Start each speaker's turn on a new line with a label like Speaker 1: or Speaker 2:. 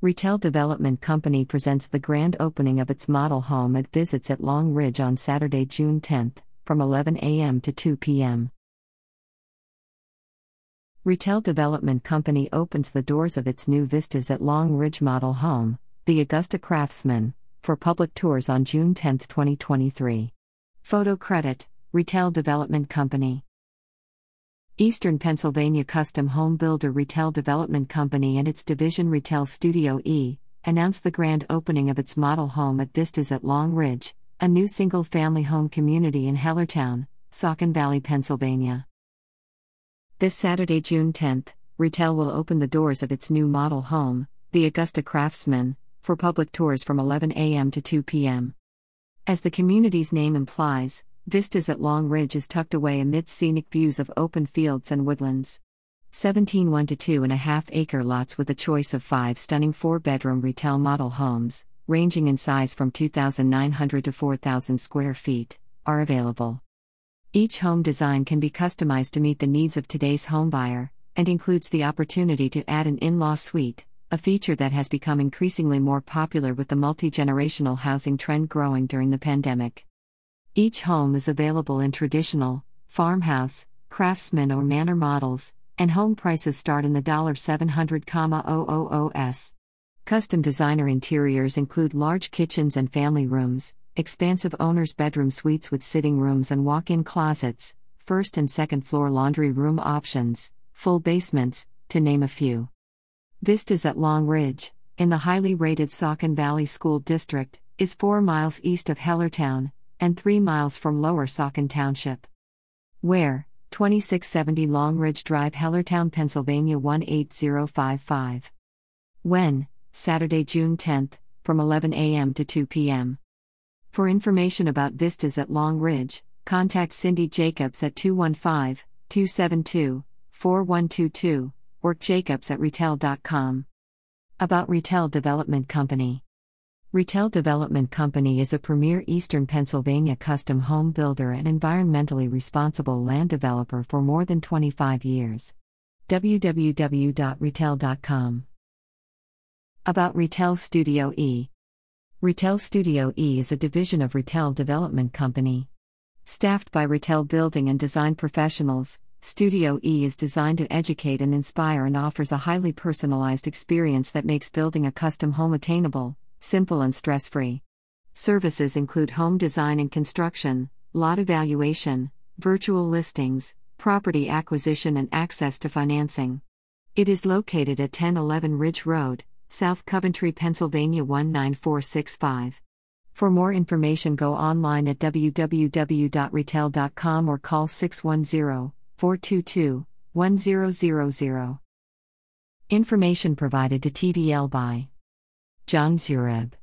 Speaker 1: Rotelle Development Company presents the grand opening of its model home at Visits at Long Ridge on Saturday, June 10, from 11 a.m. to 2 p.m. Rotelle Development Company opens the doors of its new Vistas at Long Ridge model home, the Augusta Craftsman, for public tours on June 10, 2023. Photo credit Rotelle Development Company. Eastern Pennsylvania custom home builder Rotelle Development Company and its division Rotelle Studio E announced the grand opening of its model home at Vistas at Long Ridge, a new single family home community in Hellertown, Saucon Valley, Pennsylvania. This Saturday, June 10th, Rotelle will open the doors of its new model home, the Augusta Craftsman, for public tours from 11 a.m. to 2 p.m. As the community's name implies, Vistas at Long Ridge is tucked away amidst scenic views of open fields and woodlands. 17 1 to 2.5 acre lots with a choice of five stunning four bedroom Rotelle model homes, ranging in size from 2,900 to 4,000 square feet, are available. Each home design can be customized to meet the needs of today's homebuyer, and includes the opportunity to add an in law suite, a feature that has become increasingly more popular with the multi generational housing trend growing during the pandemic. Each home is available in traditional, farmhouse, craftsman, or manor models, and home prices start in the $700,000s. Custom designer interiors include large kitchens and family rooms, expansive owner's bedroom suites with sitting rooms and walk in closets, first and second floor laundry room options, full basements, to name a few. Vistas at Long Ridge, in the highly rated Saucon Valley School District, is 4 miles east of Hellertown, and 3 miles from Lower Saucon Township. Where? 2670 Long Ridge Drive, Hellertown, Pennsylvania 18055. When? Saturday, June 10th, from 11 a.m. to 2 p.m. For information about vistas at Long Ridge, contact Cindy Jacobs at 215 272 4122 or jacobs at rotelle.com. About Rotelle Development Company. Rotelle Development Company is a premier Eastern Pennsylvania custom home builder and environmentally responsible land developer for more than 25 years. www.rotelle.com. About Rotelle Studio E. Rotelle Studio E is a division of Rotelle Development Company. Staffed by Rotelle building and design professionals, Studio E is designed to educate and inspire and offers a highly personalized experience that makes building a custom home attainable simple and stress free. Services include home design and construction, lot evaluation, virtual listings, property acquisition, and access to financing. It is located at 1011 Ridge Road, South Coventry, Pennsylvania 19465. For more information, go online at www.rotelle.com or call 610 422 1000. Information provided to TDL by John Zureb.